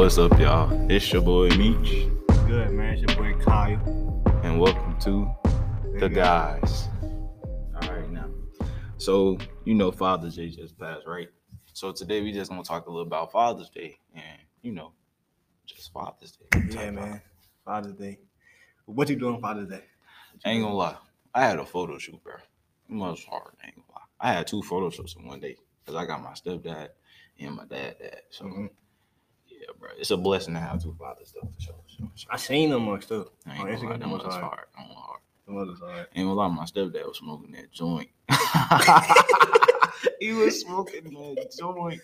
What's up, y'all? It's your boy Meech, Good man, it's your boy Kyle. and welcome to the guys. All right, now, so you know Father's Day just passed, right? So today we just gonna talk a little about Father's Day, and you know, just Father's Day. Yeah, man. Father's Day. What you doing Father's Day? I ain't gonna lie, I had a photo shoot, bro. It was hard. I ain't gonna lie. I had two photo shoots in one day because I got my stepdad and my dad. Dad. So Mhm. Bro, it's a blessing to have two fathers, though, for sure. for sure. I seen them much too. I ain't On gonna lie, them was hard. hard. Them was hard. Them was hard. Ain't gonna lie, my stepdad was smoking that joint. he was smoking that joint.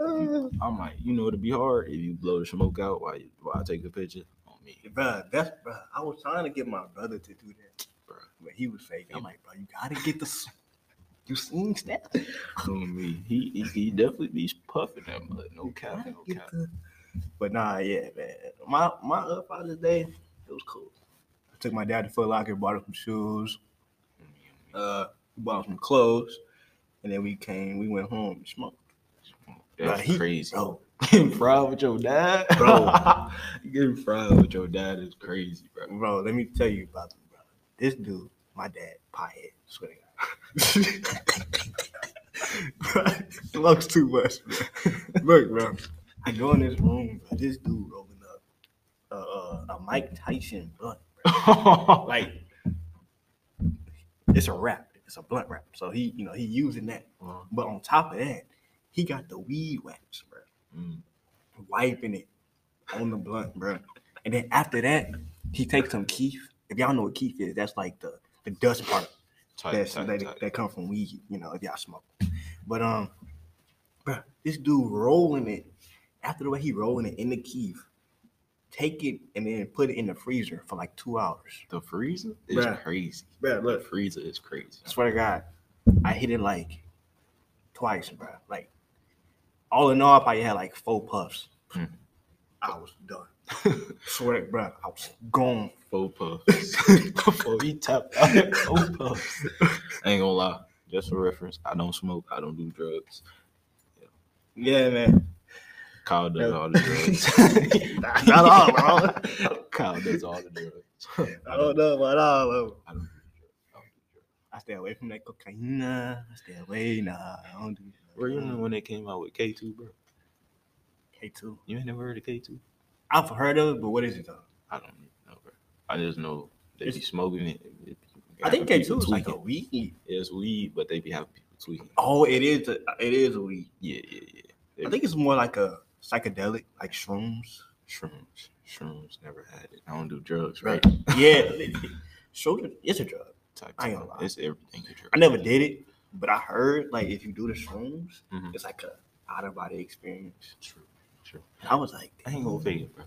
I'm like, you know, it'd be hard if you blow the smoke out while you while I take a picture on me, Bruh, that's bruh. I was trying to get my brother to do that, bro. but he was fake. I'm like, bro, you gotta get the. You seen that? On me, he, he he definitely be puffing that mud. No cap, no cap. the- But nah, yeah, man. My my uh, Father's Day, it was cool. I took my dad to Foot Locker, bought him some shoes, uh, bought him some clothes, and then we came. We went home and smoked. That's Nah, he- crazy. Bro, Getting fried with your dad, Bro. Getting fried with your dad is crazy, bro. bro, let me tell you about him, bro. This dude, my dad, piehead, swear God. Too much. Bro. Look, bro. I go in this room, bro. This dude rolling up uh, uh, a Mike Tyson blunt. Like, it's a wrap. It's a blunt wrap. So he, you know, he using that. Uh, But on top of that, he got the weed wax, bro. mm, Wiping it on the blunt, bro. And then after that, he takes some kief. If y'all know what kief is, that's like the, the dust part tight, that's, tight, that, tight. come from weed, you know, if y'all smoke. But um, bro, this dude rolling it after the way he rolling it in the keef, take it and then put it in the freezer for like two hours. The freezer is Bruh. crazy. Bro, The freezer is crazy. I swear to God, I hit it like twice, bro. Like all in all, I probably had like four puffs. Hmm. I was done. Swear, to bro, I was gone. Four puffs. Before he tapped out at four puffs. I ain't gonna lie. Just for reference, I don't smoke. I don't do drugs. Yeah, man. Kyle does all the drugs. Not all, bro. Kyle does all the drugs. I don't know about all of them. I don't do drugs. I don't do drugs. I stay away from that cocaine. I stay away. Nah, I don't do Bro, you remember when they came out with K2, bro? K2. You ain't never heard of K2? I've heard of it, but what is it though? I don't know, bro. I just know they be smoking it. It- I think having K2 is like a weed. It's weed, but they be having people tweaking. Oh, it is. A, it is a weed. Yeah, yeah, yeah. They I think it's more like a psychedelic, like shrooms. shrooms. Shrooms never had it. I don't do drugs, Right. right? Yeah, shrooms. It's a drug. Type I ain't gonna lie. It's everything. a drug. I never did it, but I heard like if you do the shrooms, Mhm. it's like a out of body experience. True. True. I was like, I ain't gonna fake it, bro.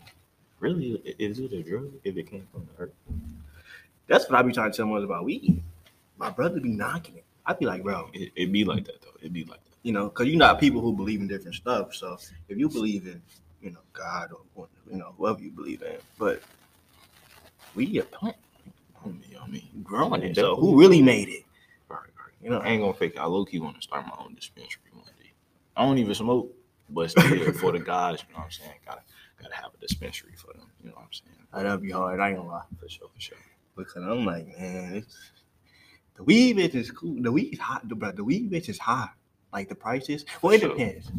Really, is it a drug if it came from the earth? that's what I be trying to tell them about weed. My brother be knocking it. I'd be like, bro, It, it be like that though. It'd be like that. you know, because you got people who believe in different stuff. So if you believe in, you know, God or you know whoever you believe in, but we a plant I mean, I mean, growing it. So who really made it? right, right. You know, I ain't gonna fake it. I low key want to start my own dispensary one day. I don't even smoke, but still for the guys, you know what I'm saying? Gotta gotta have a dispensary for them. You know what I'm saying? that'd be hard. I ain't gonna lie. For sure, for sure. Because I'm like, man, it's, the weed bitch is cool. The weed is hot, bro. The weed bitch is hot. Like the prices. Well, it Sure. depends.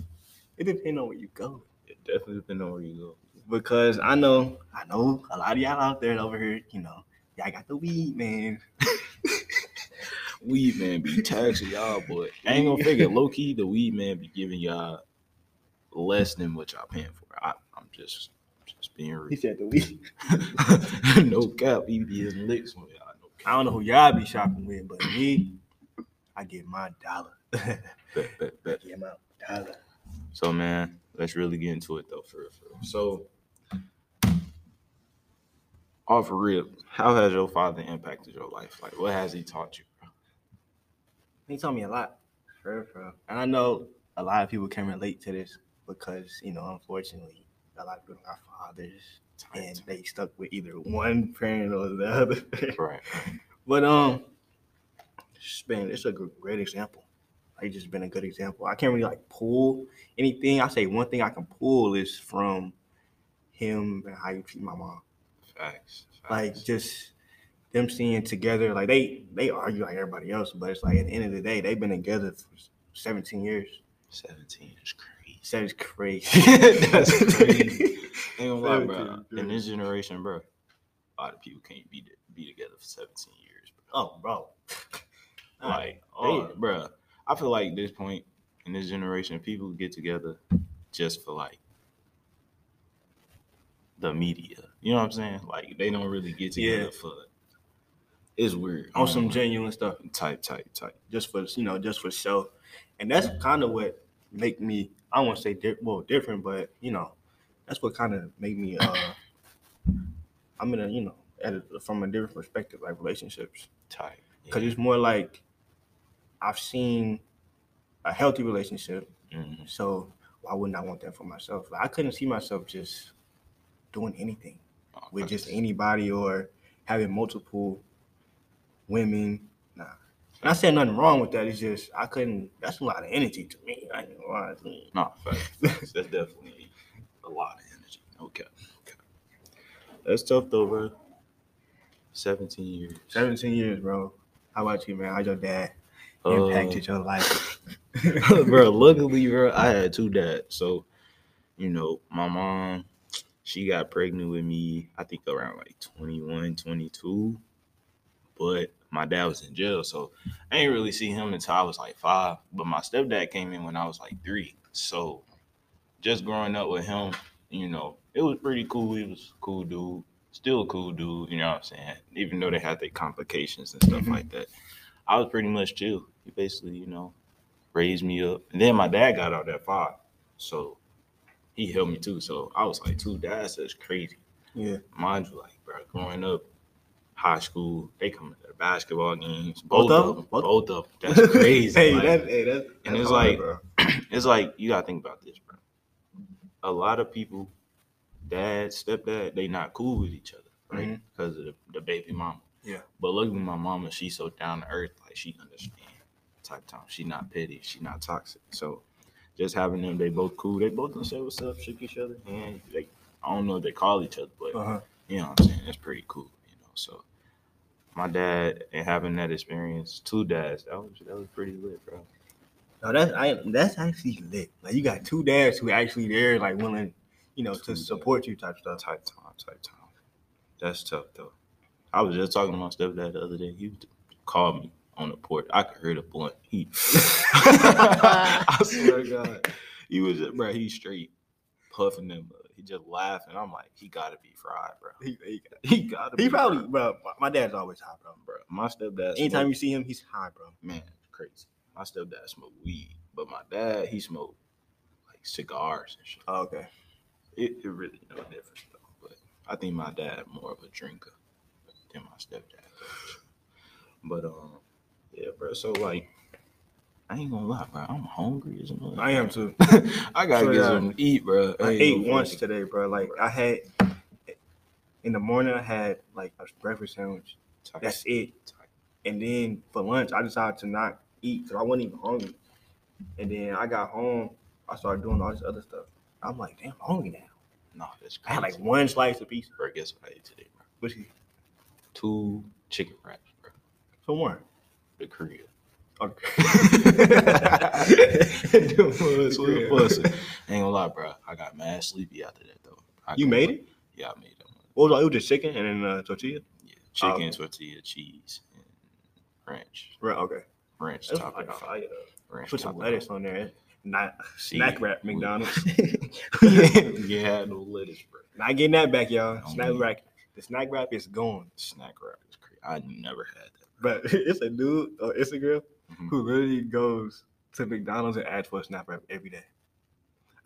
It depends on where you go. It definitely depends on where you go. Because I know, I know a lot of y'all out there over here, you know, y'all got the weed, man. Weed man be taxing y'all, but I ain't gonna figure low key the weed man be giving y'all less than what y'all paying for. I, I'm just just being real. He said the weed. no cap, he be getting licks on y'all. No I don't know who y'all be shopping with, but me, I get my dollar. cap. Bet, bet, bet. get my dollar. So man, let's really get into it though, for real, for real. So, off for real, how has your father impacted your life? Like, what has he taught you? Bro? He taught me a lot. For real, for real. And I know a lot of people can relate to this because, you know, unfortunately, a lot of people are fathers and they stuck with either one parent or the other. Right. but um, it's been it's a great example. He's just been a good example. I can't really like pull anything. I say one thing I can pull is from him and how you treat my mom. Facts. Like just them seeing together. Like they they argue like everybody else, but it's like at the end of the day, they've been together for 17 years. 17 is crazy. That is crazy. That's crazy. Ain't gonna lie, bro. 17 In this generation, bro, a lot of people can't be be together for 17 years, bro. Oh, bro. Like, oh, they, bro, I feel like this point in this generation, people get together just for like the media. You know what I'm saying? Like, they don't really get together Yeah. for. It's weird. on some genuine stuff. type, type, type. just for you know just for show and that's kind of what make me i to say di- well different but you know that's what kind of made me uh i'm in a you know at a, from a different perspective like relationships Type. because it's more like i've seen a healthy relationship Mhm. so why wouldn't i want that for myself like, i couldn't see myself just doing anything Oh, with just anybody or having multiple women. And I said nothing wrong with that. It's just I couldn't. That's a lot of energy to me. I ain't gonna lie to me. No, facts. That's definitely a lot of energy. Okay. okay. That's tough though, bro. 17 years. Seventeen years, bro. How about you, man? How your dad Uh, impacted your life? bro, luckily, bro, I had two dads. So, you know, my mom, she got pregnant with me, I think around like 21, 22. But my dad was in jail. So I ain't really see him until I was like five. But my stepdad came in when I was like three. So just growing up with him, you know, it was pretty cool. He was a cool dude. Still a cool dude, you know what I'm saying? Even though they had their complications and stuff Mhm. like that. I was pretty much chill. He basically, you know, raised me up. And then my dad got out that five. So he helped me too. So I was like, two dads, that's crazy. yeah. Mind you, like, bro, growing up, high school, they come to the basketball games. Both Both, of them? Both- of them. That's crazy. hey, like, that, hey, that's, and that's it's hard, like- bro. it's like you gotta think about this, bro. A lot of people, dad, stepdad, they not cool with each other, right? Mhm. Because of the, the baby mama. Yeah. But luckily, my mama, she's so down to earth, like she understand type time. She not petty. She not toxic. So just having them, they both cool. They both gonna say what's up, shook each other, and they, I don't know if they call each other, but Uh-huh. you know what I'm saying? It's pretty cool. So my dad and having that experience, two dads, that was that was pretty lit, bro. No, that's I, that's actually lit. Like you got two dads who actually there, like willing, you know, Two to dads. support you type stuff. Type time, type time. That's tough though. I was just talking to my stepdad the other day. He called me on the porch. I could hear the blunt. He, I swear to God, he was bro. He straight puffing them. He just laughing. I'm like, he gotta be fried, bro. He, he, He gotta. he be probably, fried, bro. My dad's always high, bro. bro. My stepdad. Anytime smoke- you see him, he's high, bro. man, crazy. My stepdad smoked weed, but my dad he smoked like cigars and shit. Oh, okay. It, it really no difference though. But I think my dad more of a drinker than my stepdad. But um, yeah, bro. So like, I ain't gonna lie, bro. I'm hungry as mother. I am too. I gotta So, get yeah. something um, to eat, bro. I ain't ate gonna once today, bro. Like I had in the morning, I had like a breakfast sandwich. Tight, That's it. tight. And then for lunch, I decided to not eat because I wasn't even hungry. And then I got home, I started doing all this other stuff. I'm like, damn, I'm hungry now. No, that's crazy. I had like one slice of pizza. bro, guess what I ate today, bro? Which is Two chicken wraps, bro. for one. The crib. Okay. Ain't gonna lie, bro. I got mad sleepy after that though. I You made it? Yeah, I made them. What was it? It was just chicken and then uh, tortilla. Yeah, chicken, okay. tortilla, cheese, and ranch. Right. Okay. Ranch That's top like fire. Ranch Put some lettuce on there. Not See, snack wrap McDonald's. yeah, no lettuce, bro. Not getting that back, y'all. Don't Snack wrap. The snack wrap is gone. Snack wrap is crazy. I never had that. But it's a dude on Instagram Mhm. who literally goes to McDonald's and asks for a snack wrap every day.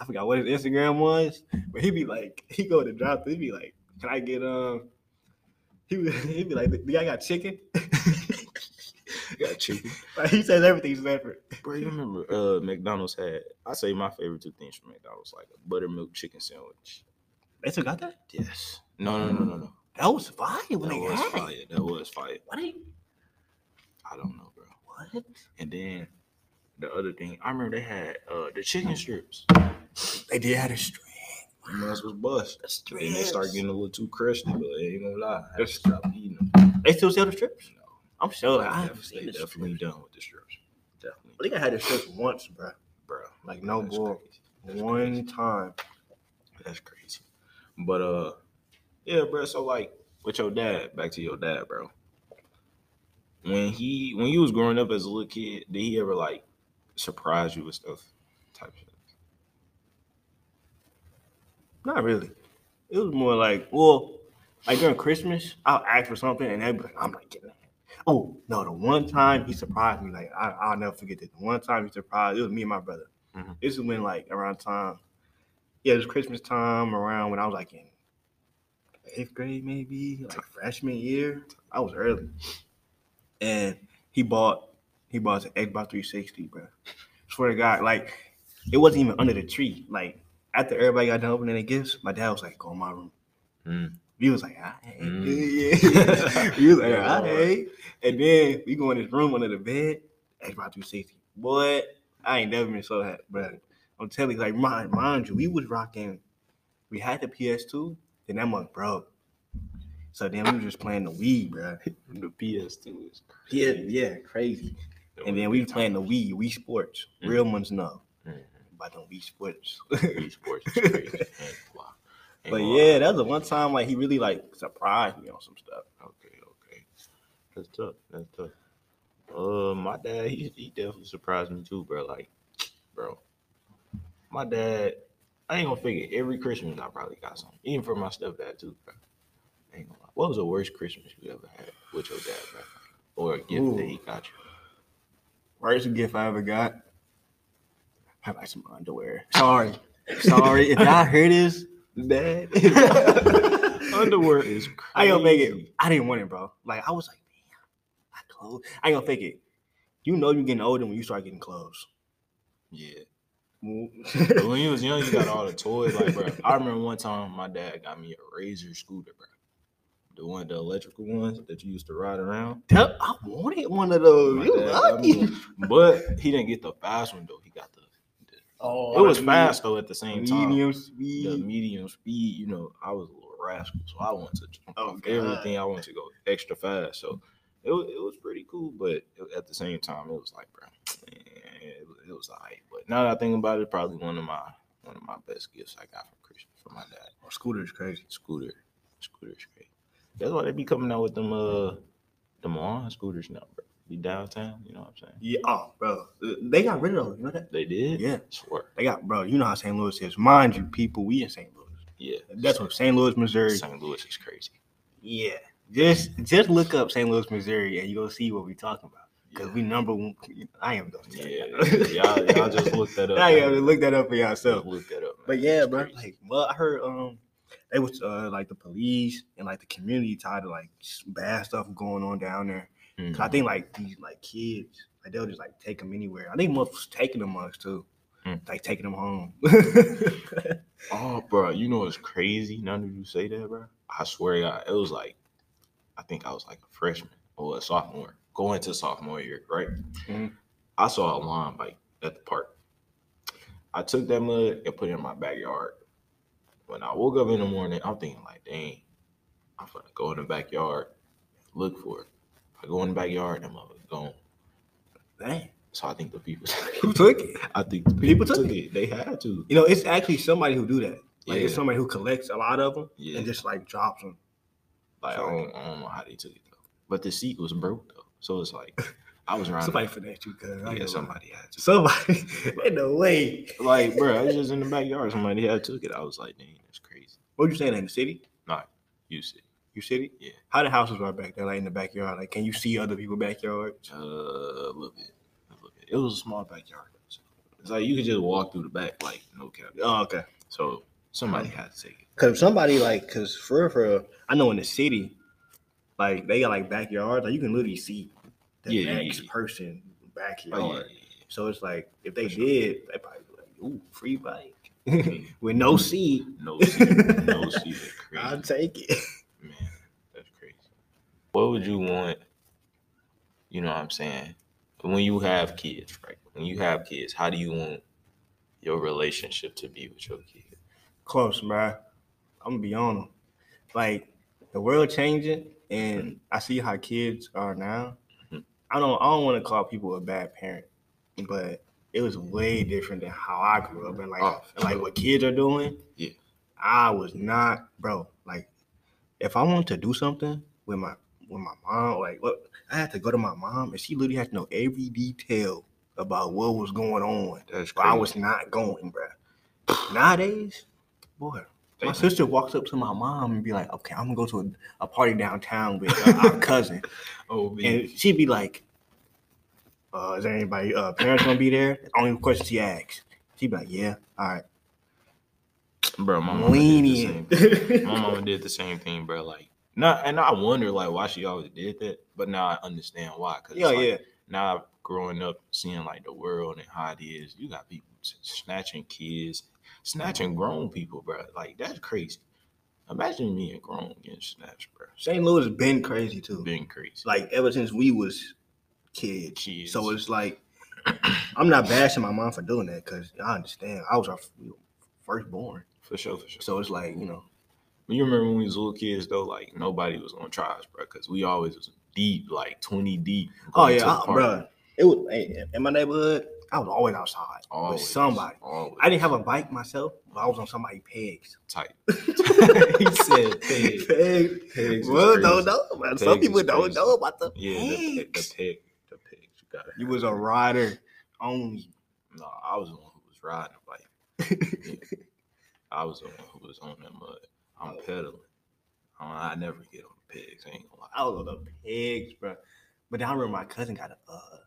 I forgot what his Instagram was, but he'd be like, he go to drop, he'd be like, "Can I get um?" He would he'd be like, "Do y'all got chicken?" Got chicken. like he says everything's separate. Bro, you remember uh, McDonald's had, I say my favorite two things from McDonald's, like a buttermilk chicken sandwich. They still got that? Yes. No, no, no, no, no. That was fire when That they was had fire. That was fire. What? Are you, I don't know. What? And then the other thing, I remember they had uh the chicken strips. They did have a strip. Them mess was bust. The Then they start getting a little too crusty, but I ain't gonna lie. I had to stop eating them. They still sell the strips. No, I'm sure. they I haven't they seen the definitely strips. done with the strips. Definitely, I think I had the strips once, bro. bro. Like no That's bull. One crazy. time. That's crazy. But uh, yeah, bro. So like, with your dad, back to your dad, bro. When he when you was growing up as a little kid, did he ever like surprise you with stuff? Type shit. Not really. It was more like, well, like during Christmas, I'll ask for something and they'll be like, I'm not getting that. Oh, no, the one time he surprised me, like, I, I'll never forget this. The one time he surprised, it was me and my brother. Mhm. This is when, like, around time, yeah, it was Christmas time around when I was like in eighth grade, maybe, like freshman year. I was early. And he bought, he bought an Xbox 360, bro. Swear to God, like, it wasn't even under the tree. Like, after everybody got done opening their gifts, my dad was like, "Go in my room." Mm. He was like, "All right." Mm. Yeah. he was like, "All right." And then we go in his room under the bed. Xbox 360. Boy, I ain't never been so happy, bro. I'm telling you, like, mind, mind you, we was rocking. We had the PS2, then that month broke. So then we was just playing the Wii, bro. The PS2 is Yeah, yeah, crazy. And then we playing the Wii, Wii Sports. Mm. Real ones know Mhm. about them Wii Sports. Wii Sports is crazy. But gonna yeah, that was the one time like he really like surprised me on some stuff. Okay, okay. That's tough. That's tough. Uh, my dad, he, he definitely surprised me too, bro. Like, bro, my dad, I ain't gonna figure every Christmas I probably got something, even for my stepdad too, bro. Ain't gonna lie. What was the worst Christmas you ever had with your dad, bro? Or a gift that he got you? Worst gift I ever got. I like some underwear. Sorry. Sorry. if y'all hear this, Dad. Underwear is crazy. I ain't gonna make it. I didn't want it, bro. Like I was like, damn, I clothes. I ain't gonna fake it. You know you're getting older when you start getting clothes. Yeah. Mm. When you was young, you got all the toys. Like, bro, I remember one time my dad got me a Razor scooter, bro. The one, the electrical ones that you used to ride around. Tell- I wanted one of those. You dad got me lucky. But he didn't get the fast one though. He got the. Oh, It was the fast though at the same time. Medium The speed. medium speed, you know, I was a little rascal, so I wanted to jump Oh, everything. I wanted to go extra fast, so it was, it was pretty cool. But at the same time, it was like, bro, man, it, was- it was alright. But now that I think about it, probably one of my one of my best gifts I got for Christmas from my dad. Oh, scooter is crazy. Scooter, scooter is great. That's why they be coming out with them uh the Moana scooters now, bro. Be downtown, you know what I'm saying? Yeah, oh, bro. They got rid of those. You know that? They did, Yeah. swear, They got, bro. You know how St. Louis is. Mind you, people, we in St. Louis. yeah. That's what St. Louis, Missouri. St. Louis is crazy. Yeah. Just just look up St. Louis, Missouri, and you go see what we're talking about. Because Yeah. we number one. I am gonna Yeah, you. y'all, y'all just look that up. Y'all man. look that up for yourself. Just look that up. Man. But yeah, bro. Like, well, I heard um, they was uh like the police and like the community tied to like bad stuff going on down there. 'Cause I Mhm. think like these like kids, like they'll just like take them anywhere. I think was taking them much too, Mm. like taking them home. Oh, bro, you know it's crazy? None of you say that, bro. I swear, to God, it was like, I think I was like a freshman or a sophomore, going to sophomore year, right? Mhm. I saw a lawn bike at the park. I took that mud and put it in my backyard. When I woke up in the morning, I'm thinking like, dang, I'm gonna go in the backyard, look for it. I go in the backyard, that motherfucker's gone. Dang, So I think the people, who took it? I think the People people, took took it. They had to. You know, it's actually somebody who do that. Like it's somebody who collects a lot of them Yeah. and just like drops them. Like I don't, I don't know how they took it though. But the seat was broke though, so it's like I was around. Somebody finessed you, cuz. Yeah, somebody had to. Somebody. in the way. Like, bro, I was just in the backyard. Somebody had took it. I was like, dang, that's crazy. What you saying in the city? Not you city. You city? Yeah. How the houses are back there, like in the backyard? Like, can you see other people backyards? uh, a little bit, a little bit. It was a small backyard. So it's like you could just walk through the back, like no cap. Oh, okay. So somebody had to take it. Cause if somebody like, cause for for I know in the city, like they got like backyards, like you can literally see the Yeah, next yeah. person backyard. Oh, yeah, So it's like if they sure. did, they probably be like, ooh, free bike mm-hmm. with no mm-hmm. seat. no seat, no seat. I'll take it. man. That's crazy. What would you want? You know what I'm saying? when you have kids, right? When you have kids, how do you want your relationship to be with your kid? Close, man. I'm gonna be on them. Like the world changing, and I see how kids are now. I don't. I don't want to call people a bad parent, but it was way different than how I grew up and like Oh, and, like what kids are doing. Yeah. I was not, bro. Like if I wanted to do something with my with my mom, like what I had to go to my mom, and she literally had to know every detail about what was going on. That's But I was not going, bro. Nowadays, boy, my sister walks up to my mom and be like, "Okay, I'm gonna go to a, a party downtown with uh, our cousin," Oh, man. and she'd be like, uh, "Is there anybody uh, parents gonna be there?" Only question she asks. She'd be like, "Yeah, all right." bro, my mama did the same thing. My mama did the same thing, bro. Like, not, and I wonder like why she always did that, but now I understand why. Cause yeah, like, yeah. now growing up seeing like the world and how it is, you got people snatching kids, snatching grown people, bro. Like that's crazy. Imagine me being grown getting snatched, bro. St. Louis has been crazy too. Been crazy. Like ever since we was kids. Kids. So it's like I'm not bashing my mom for doing that because I understand. I was our first born. For sure, for sure. So it's like, you know, You remember when we was little kids though, like nobody was gonna try us, bro, because we always was deep, like twenty deep. oh yeah, I, bro. It was in my neighborhood. I was always outside Always, with somebody. Always. I didn't have a bike myself, but I was on somebody's pegs. Tight. he said. Pegs. Pigs is Well, don't know, man. Some people don't know about the Yeah, the, pig- the pegs. pig. The pigs. You gotta. You was a rider only. No, I was the one who was riding the bike. I was the one who was on that mud. I'm Oh. pedaling. I, I never get on the pigs. I ain't gonna lie. I was on the pegs, bro. But then I remember my cousin got a, uh,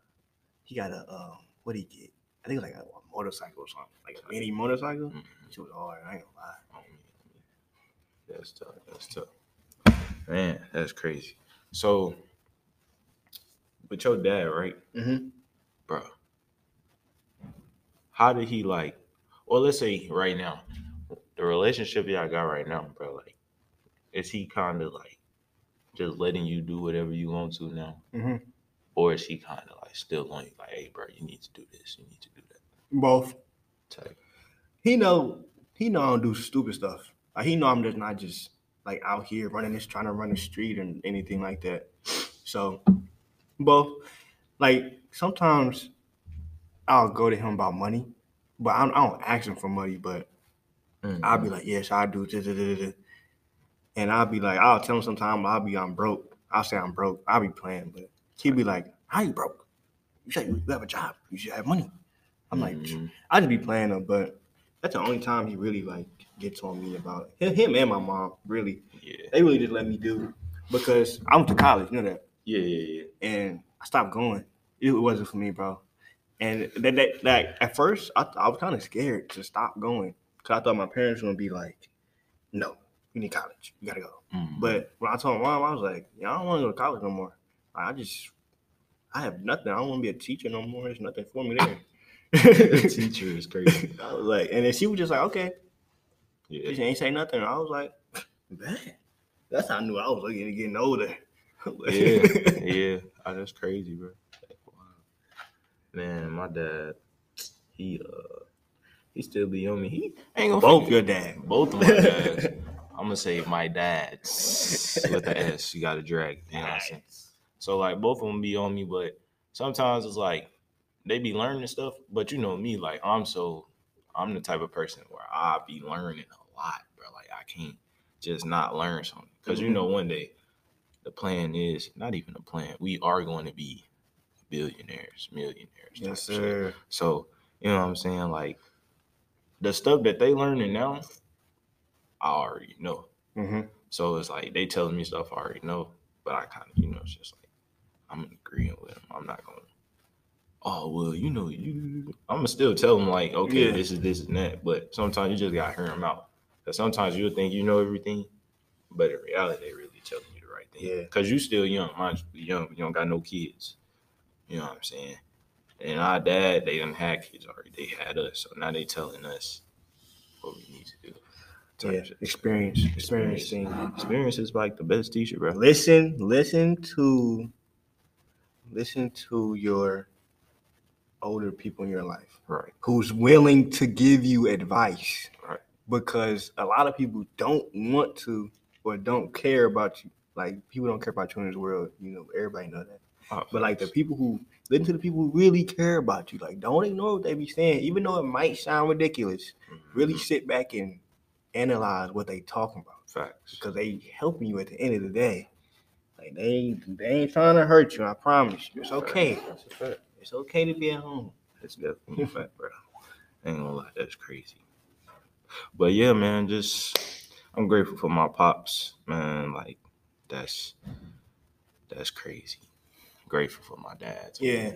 he got a, um, what he get? I think it was like a, motorcycle or something, like a mini motorcycle. Mhm. She was hard. I ain't gonna lie. Oh. That's tough. That's tough. Man, that's crazy. So, with your dad, right, Mm-hmm. bro? How did he like? Well, let's say right now, the relationship y'all got right now, bro. Like, is he kind of like just letting you do whatever you want to now, Mm-hmm. or is he kind of like still on you, like, hey, bro, you need to do this, you need to do that Both. type? He know, he know I don't do stupid stuff. Like he know I'm just not just like out here running this, trying to run the street and anything like that. So, both. Like sometimes I'll go to him about money, but I don't, I don't ask him for money, but I'll be mm-hmm. like, yes, I do. da, da, da, da, da." And I'll be like, I'll tell him sometime I'll be I'm broke. I'll say I'm broke. I'll be playing, but he'll be like, How you broke? You said you have a job. You should have money. I'm like, Mhm. I just be playing him, but that's the only time he really like gets on me about it. Him, and my mom, really. yeah, They really just let me do because I went to college, you know that. yeah, yeah, yeah. And I stopped going. It wasn't for me, bro. And that, that like at first I, I was kind of scared to stop going. Cause I thought my parents were gonna be like, No, you need college. You gotta go. Mhm. But when I told my mom, I was like, Yeah, I don't want to go to college no more. Like, I just I have nothing. I don't want to be a teacher no more. There's nothing for me there. teacher is crazy. I was like, and then she was just like, okay. Yeah, She ain't say nothing. I was like, man, that's how I knew I was getting getting older. yeah, yeah. Oh, that's crazy, bro. Wow. Man, my dad, he uh, he still be on me. He ain't gonna Both your dad. both of my dads. I'm gonna say my dad's with the S. You got to drag. You know what I'm saying? So like both of them be on me, but sometimes it's like they be learning stuff. But you know me, like I'm so I'm the type of person where I be learning a lot, bro. Like I can't just not learn something because you Mhm. know one day the plan is not even a plan. We are going to be billionaires, millionaires. Yes, shit. sir. So you know what I'm saying? Like the stuff that they learning now, I already know. Mm-hmm. So it's like they telling me stuff I already know, but I kind of, you know, it's just like I'm agreeing with them. I'm not going. to Oh well, you know, you. I'm gonna still tell them like, okay, Yeah. this is this and that. But sometimes you just gotta hear them out. Cause sometimes you'll think you know everything, but in reality, they really telling you the right thing. Yeah. Cause you still young, mind you, young. You don't got no kids. You know what I'm saying? And our dad, they didn't have kids already. They had us, so now they telling us what we need to do. Yeah. Experience. Experience. thing. Experience is like the best teacher, bro. Listen. Listen to. Listen to your older people in your life Right. who's willing to give you advice. Right. Because a lot of people don't want to or don't care about you. Like people don't care about you in this world. You know, everybody know that. Oh, But like the people who listen to the people who really care about you, like don't ignore what they be saying, even though it might sound ridiculous. Really Mhm. sit back and analyze what they talking about facts. because they helping you at the end of the day. Like they ain't they ain't trying to hurt you. I promise you. It's okay. That's a fact. It's okay to be at home. That's definitely a fact, bro. Ain't gonna lie, that's crazy. But yeah, man, just I'm grateful for my pops, man. Like that's that's crazy. Grateful for my dad. too. Yeah.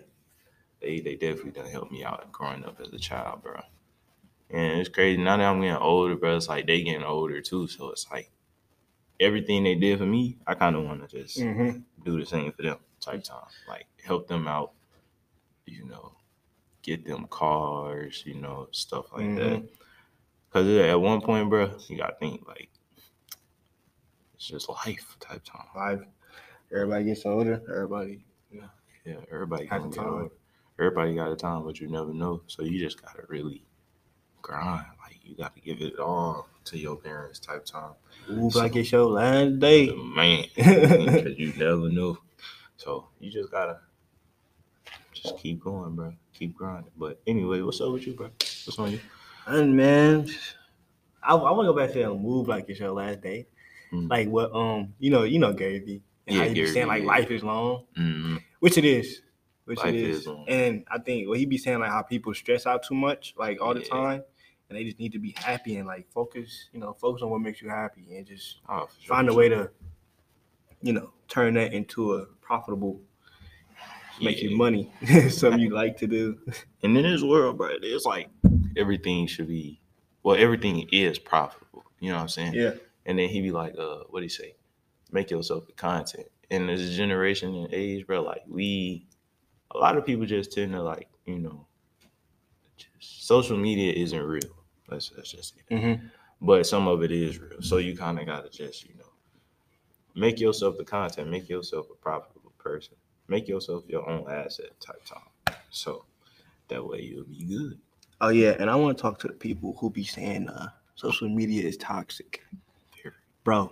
they they definitely done helped me out growing up as a child, bro. And it's crazy now that I'm getting older, bro. It's like they getting older too, so it's like everything they did for me, I kind of want to just Mm-hmm. do the same for them type time. Like help them out, you know, get them cars, you know, stuff like that. Mhm. Cause at one point, bro, you gotta think like it's just life type time. Life. Everybody gets older. Everybody. Yeah, Yeah. everybody Has gonna get time. older. Everybody got a time, but you never know. So you just gotta really grind. Like you gotta give it all to your parents type time. Move like it's your last day. Man, because you never know. So you just gotta just keep going, bro. Keep grinding. But anyway, what's up with you, bro? What's on you? And man, I, I want to go back to that move like it's your last day. Mm. Like what um you know you know Gary Vee. And Yeah, how he be saying like yeah. life is long, Mm, which it is, which Life it is is. And I think what he be saying like how people stress out too much like all the time, and they just need to be happy and like focus you know focus on what makes you happy and just oh, sure, find a way to you know turn that into a profitable make Yeah. you money something you like to do. And in this world, bro, it's like everything should be well, everything is profitable. You know what I'm saying? Yeah. And then he be like, uh, what do you say? Make yourself the content. And this generation and age, bro, like we a lot of people just tend to like, you know, just, social media isn't real. Let's let's just say that. Mm-hmm. But some of it is real. So you kind of gotta just, you know, make yourself the content, make yourself a profitable person, make yourself your own asset type time. So that way you'll be good. Oh yeah, and I want to talk to the people who be saying uh, social media is toxic, bro.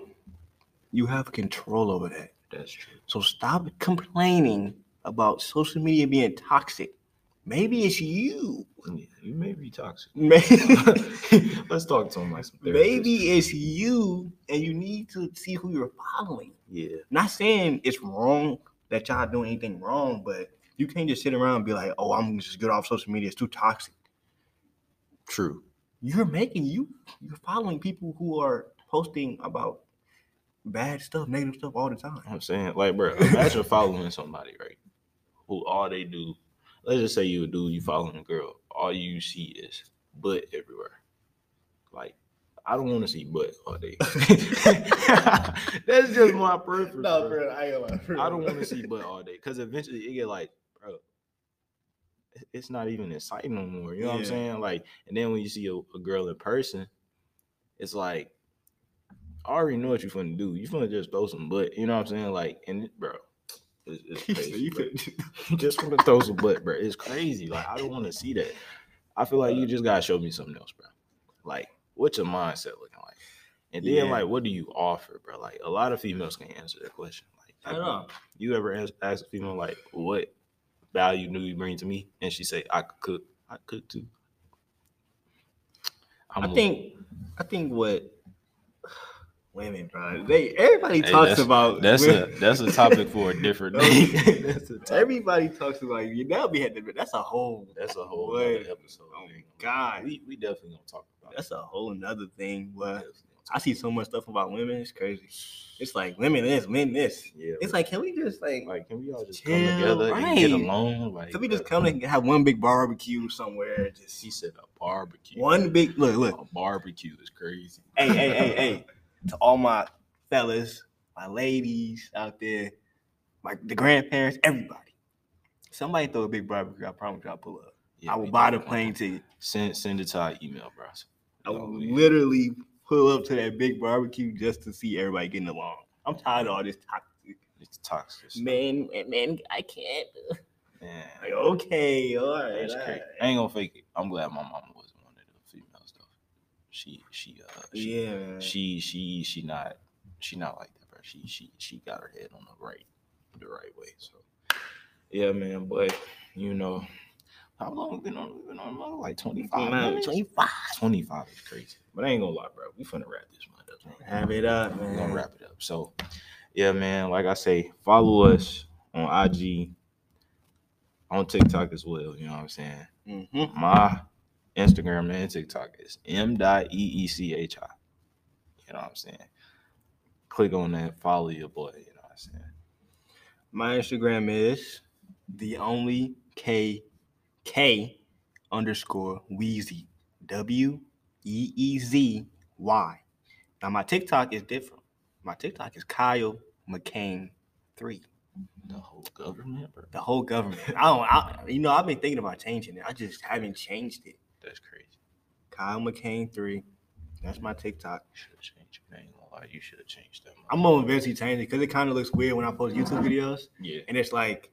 You have control over that, That's true. so stop complaining about social media being toxic. Maybe it's you. Yeah, you may be toxic. Maybe, Let's talk to him like some therapist. maybe it's you, and you need to see who you're following. Yeah. Not saying it's wrong that y'all doing anything wrong, but you can't just sit around and be like, "Oh, I'm just get off social media. It's too toxic." True. you're making you you're following people who are posting about bad stuff, negative stuff all the time. I'm saying, like, bro, imagine following somebody, right? Who all they do, let's just say you a dude, you following a girl, all you see is butt everywhere. Like, I don't want to see butt all day. That's just my preference. No, bro. I I don't want to see butt all day because eventually it get like, bro, it's not even exciting no more. You know what I'm saying? Like, and then when you see a, a girl in person, it's like, I already know what you're finna do. You finna just throw some butt. You know what I'm saying? Like, and bro, it's, it's crazy. you bro. could just want to throw some butt, bro. It's crazy. Like, I don't want to see that. I feel like you just gotta show me something else, bro. Like, what's your mindset looking like? And then, Yeah. like, what do you offer, bro? Like, a lot of females can answer that question. Like, I know. you ever ask, ask a female like, "What value do you bring to me?" And she say, "I could cook. I cook too." I'm I think I think what women, bro. They everybody Hey, talks that's- about that's a that's a topic for a different day. that's a topic. everybody talks about you. That'll be had to that's a whole That's a whole episode. Oh, man. God. we we definitely gonna talk about. that's a whole another thing. But I see so much stuff about women, it's crazy. It's like women this, men this. Yeah, It's like, can we just like like can we all just Chill, come together and get right. along? Like, can we just uh, come and have one big barbecue somewhere? Just He said a barbecue. one big look, look. a barbecue is crazy. hey, hey, hey, hey, to all my fellas, my ladies out there, my the grandparents, everybody. Somebody throw a big barbecue. I promise you, I'll pull up. Yeah, I will buy the definitely- plane ticket. Send send it to our email, bro. I will Oh, yeah. literally pull up to that big barbecue just to see everybody getting along. I'm tired of all this toxic. It's toxic. Man, man, man, I can't. Man, Like, okay, all right. that's crazy. I ain't gonna fake it. I'm glad my mama wasn't one of the females though. She she uh she, Yeah, she she she not she not like that, bro. She she she got her head on the right the right way. So yeah, man. But you know, how long we been on? We been on mother? like 25 Man, 25. 25 is crazy. But I ain't gonna lie, bro. We finna wrap this one up. man. Have it up, man. gonna wrap it up. So yeah, man. Like I say, follow us on IG, on TikTok as well. You know what I'm saying? Mm-hmm. My Instagram and TikTok is m.eechi. You know what I'm saying? Click on that, follow your boy. You know what I'm saying? My Instagram is the only K K underscore Wheezy. W E E Z Y. Now my TikTok is different. My TikTok is Kyle McCain three. The whole government, bro. The whole government. I don't. I, you know, I've been thinking about changing it. I just haven't changed it. That's crazy. Kyle McCain three. That's my TikTok. You should have changed it. I ain't gonna lie. You should have changed that. I'm gonna eventually change it because it kind of looks weird when I post YouTube videos, yeah. and it's like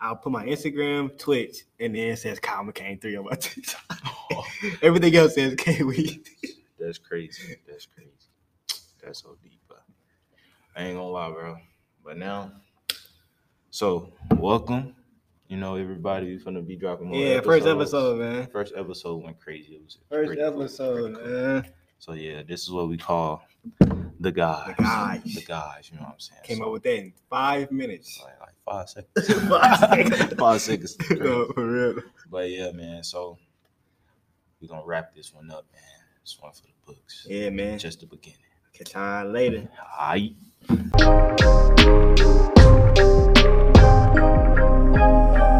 I'll put my Instagram, Twitch, and then it says Kyle McCain three on my TikTok. Everything else says K Weezy. That's crazy. That's crazy. That's so deep, bro. I ain't gonna lie, bro. But now, so welcome. You know, everybody. We finna be dropping more. Yeah, first episode, man. First episode went crazy. It was First pretty episode, pretty cool. man. So yeah, this is what we call the guys. The guys. The guys. You know what I'm saying? Came So, up with that in five minutes. like, like five seconds. Five seconds. five seconds. no, for real. But yeah, man. So we're gonna wrap this one up, man. This one for the books. Yeah, man. Just the beginning. Catch y'all later. All right. Thank you.